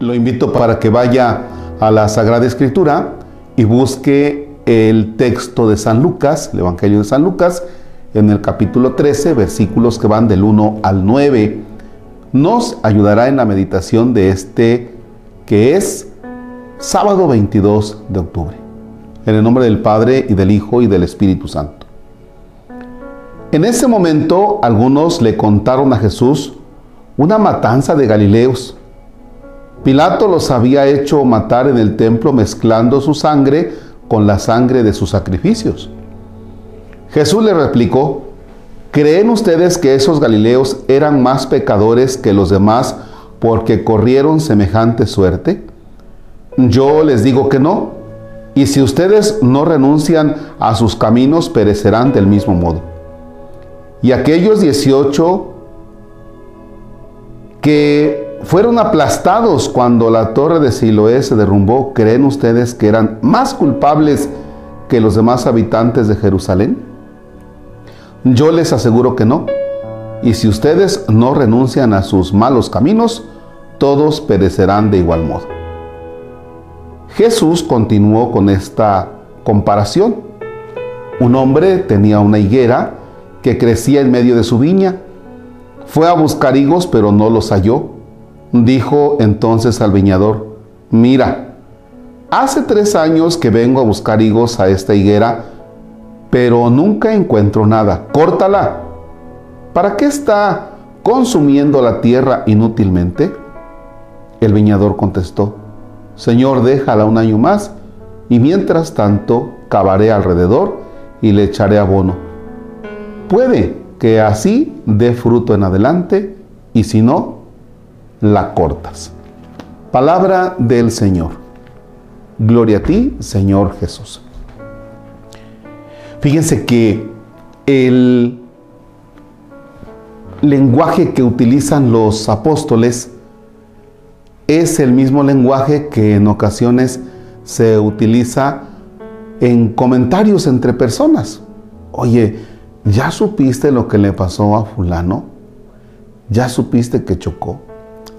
Lo invito para que vaya a la Sagrada Escritura y busque el texto de San Lucas, el Evangelio de San Lucas, en el capítulo 13, versículos que van del 1 al 9. Nos ayudará en la meditación de este que es sábado 22 de octubre. En el nombre del Padre y del Hijo y del Espíritu Santo. En ese momento algunos le contaron a Jesús una matanza de Galileos. Pilato los había hecho matar en el templo mezclando su sangre con la sangre de sus sacrificios. Jesús le replicó, ¿creen ustedes que esos Galileos eran más pecadores que los demás porque corrieron semejante suerte? Yo les digo que no, y si ustedes no renuncian a sus caminos, perecerán del mismo modo. Y aquellos 18 que fueron aplastados cuando la torre de Siloé se derrumbó, ¿creen ustedes que eran más culpables que los demás habitantes de Jerusalén? Yo les aseguro que no. Y si ustedes no renuncian a sus malos caminos, todos perecerán de igual modo. Jesús continuó con esta comparación. Un hombre tenía una higuera que crecía en medio de su viña. Fue a buscar higos, pero no los halló. Dijo entonces al viñador, mira, hace tres años que vengo a buscar higos a esta higuera, pero nunca encuentro nada. Córtala. ¿Para qué está consumiendo la tierra inútilmente? El viñador contestó, Señor, déjala un año más, y mientras tanto cavaré alrededor y le echaré abono puede que así dé fruto en adelante y si no, la cortas. Palabra del Señor. Gloria a ti, Señor Jesús. Fíjense que el lenguaje que utilizan los apóstoles es el mismo lenguaje que en ocasiones se utiliza en comentarios entre personas. Oye, ¿Ya supiste lo que le pasó a fulano? ¿Ya supiste que chocó?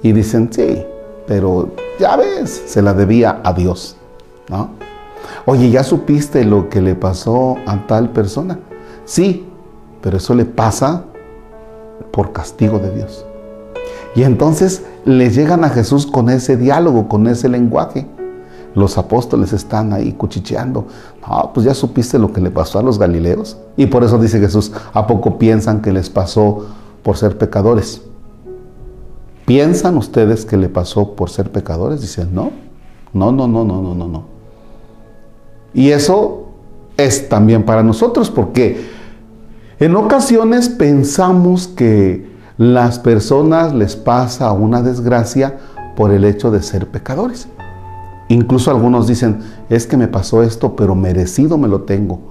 Y dicen, sí, pero ya ves, se la debía a Dios, ¿no? Oye, ¿ya supiste lo que le pasó a tal persona? Sí, pero eso le pasa por castigo de Dios. Y entonces le llegan a Jesús con ese diálogo, con ese lenguaje los apóstoles están ahí cuchicheando. No, pues ya supiste lo que le pasó a los Galileos. Y por eso dice Jesús, ¿a poco piensan que les pasó por ser pecadores? ¿Piensan ustedes que le pasó por ser pecadores? Dicen, no, no, no, no, no, no, no, no. Y eso es también para nosotros porque en ocasiones pensamos que las personas les pasa una desgracia por el hecho de ser pecadores. Incluso algunos dicen, es que me pasó esto, pero merecido me lo tengo,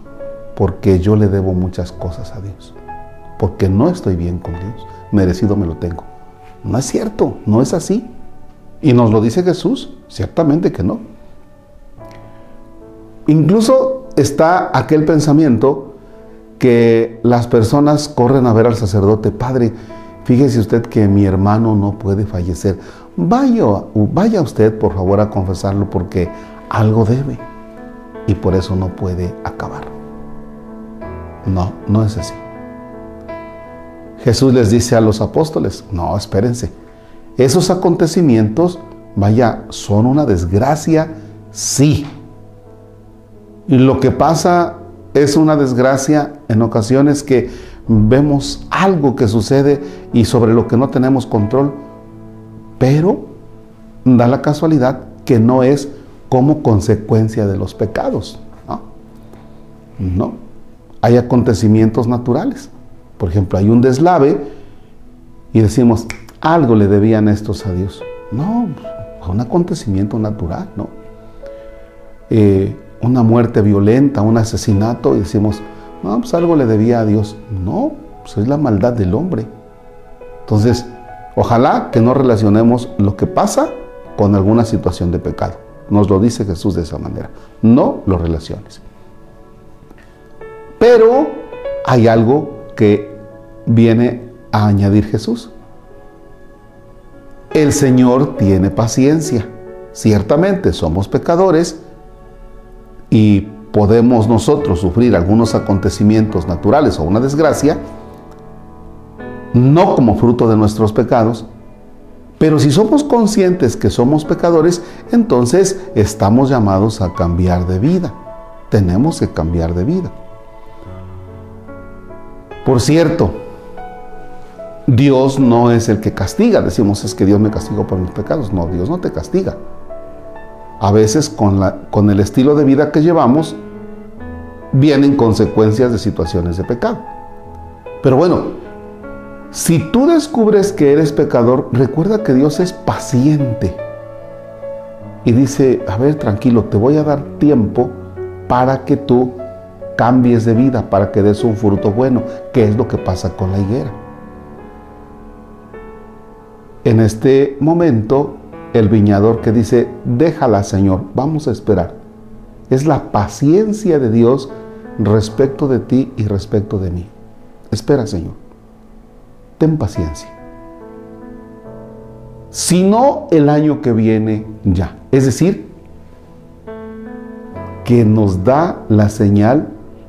porque yo le debo muchas cosas a Dios, porque no estoy bien con Dios, merecido me lo tengo. No es cierto, no es así. Y nos lo dice Jesús, ciertamente que no. Incluso está aquel pensamiento que las personas corren a ver al sacerdote, Padre, fíjese usted que mi hermano no puede fallecer vaya, usted por favor a confesarlo porque algo debe y por eso no puede acabar. No, no es así. Jesús les dice a los apóstoles, no, espérense, esos acontecimientos, vaya, son una desgracia, sí. Y lo que pasa es una desgracia en ocasiones que vemos algo que sucede y sobre lo que no tenemos control, pero da la casualidad que no es como consecuencia de los pecados. ¿no? no. Hay acontecimientos naturales. Por ejemplo, hay un deslave y decimos, algo le debían estos a Dios. No, un acontecimiento natural, ¿no? Eh, una muerte violenta, un asesinato, y decimos, no, pues algo le debía a Dios. No, pues es la maldad del hombre. Entonces, Ojalá que no relacionemos lo que pasa con alguna situación de pecado. Nos lo dice Jesús de esa manera. No lo relaciones. Pero hay algo que viene a añadir Jesús. el Señor tiene paciencia. Ciertamente somos pecadores y podemos nosotros sufrir algunos acontecimientos naturales o una desgracia, no como fruto de nuestros pecados, pero si somos conscientes que somos pecadores, entonces estamos llamados a cambiar de vida. Tenemos que cambiar de vida. Por cierto, Dios no es el que castiga. Decimos, es que Dios me castigó por mis pecados. No, Dios no te castiga. A veces con, la, con el estilo de vida que llevamos, vienen consecuencias de situaciones de pecado. Pero bueno, si tú descubres que eres pecador, recuerda que Dios es paciente. Y dice, a ver, tranquilo, te voy a dar tiempo para que tú cambies de vida, para que des un fruto bueno, que es lo que pasa con la higuera. En este momento, el viñador que dice, déjala Señor, vamos a esperar. Es la paciencia de Dios respecto de ti y respecto de mí. Espera Señor, ten paciencia. Si no, el año que viene ya. Es decir, que nos da la señal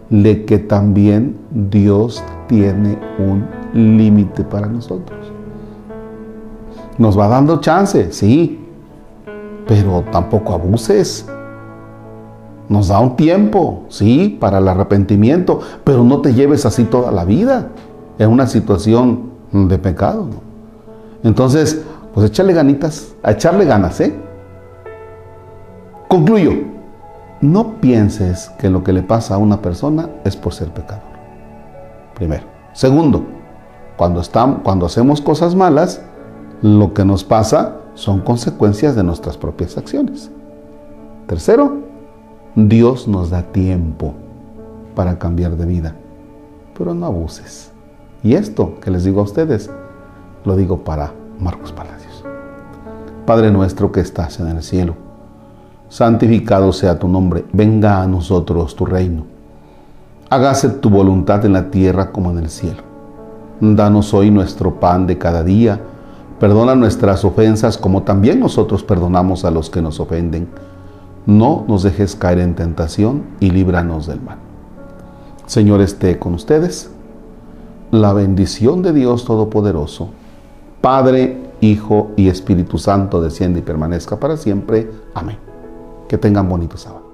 de que también Dios tiene un límite para nosotros. Nos va dando chance, sí, pero tampoco abuses. Nos da un tiempo, sí, para el arrepentimiento, pero no te lleves así toda la vida en una situación de pecado. Entonces, pues echarle ganitas, a echarle ganas, ¿eh? Concluyo. No pienses que lo que le pasa a una persona es por ser pecador. Primero. Segundo, cuando, estamos, cuando hacemos cosas malas, lo que nos pasa son consecuencias de nuestras propias acciones. Tercero, Dios nos da tiempo para cambiar de vida, pero no abuses. Y esto que les digo a ustedes, lo digo para Marcos Palacios. Padre nuestro que estás en el cielo, santificado sea tu nombre, venga a nosotros tu reino. Hágase tu voluntad en la tierra como en el cielo. Danos hoy nuestro pan de cada día Perdona nuestras ofensas como también nosotros perdonamos a los que nos ofenden. No nos dejes caer en tentación y líbranos del mal. Señor esté con ustedes. La bendición de Dios Todopoderoso, Padre, Hijo y Espíritu Santo, desciende y permanezca para siempre. Amén. Que tengan bonito sábado.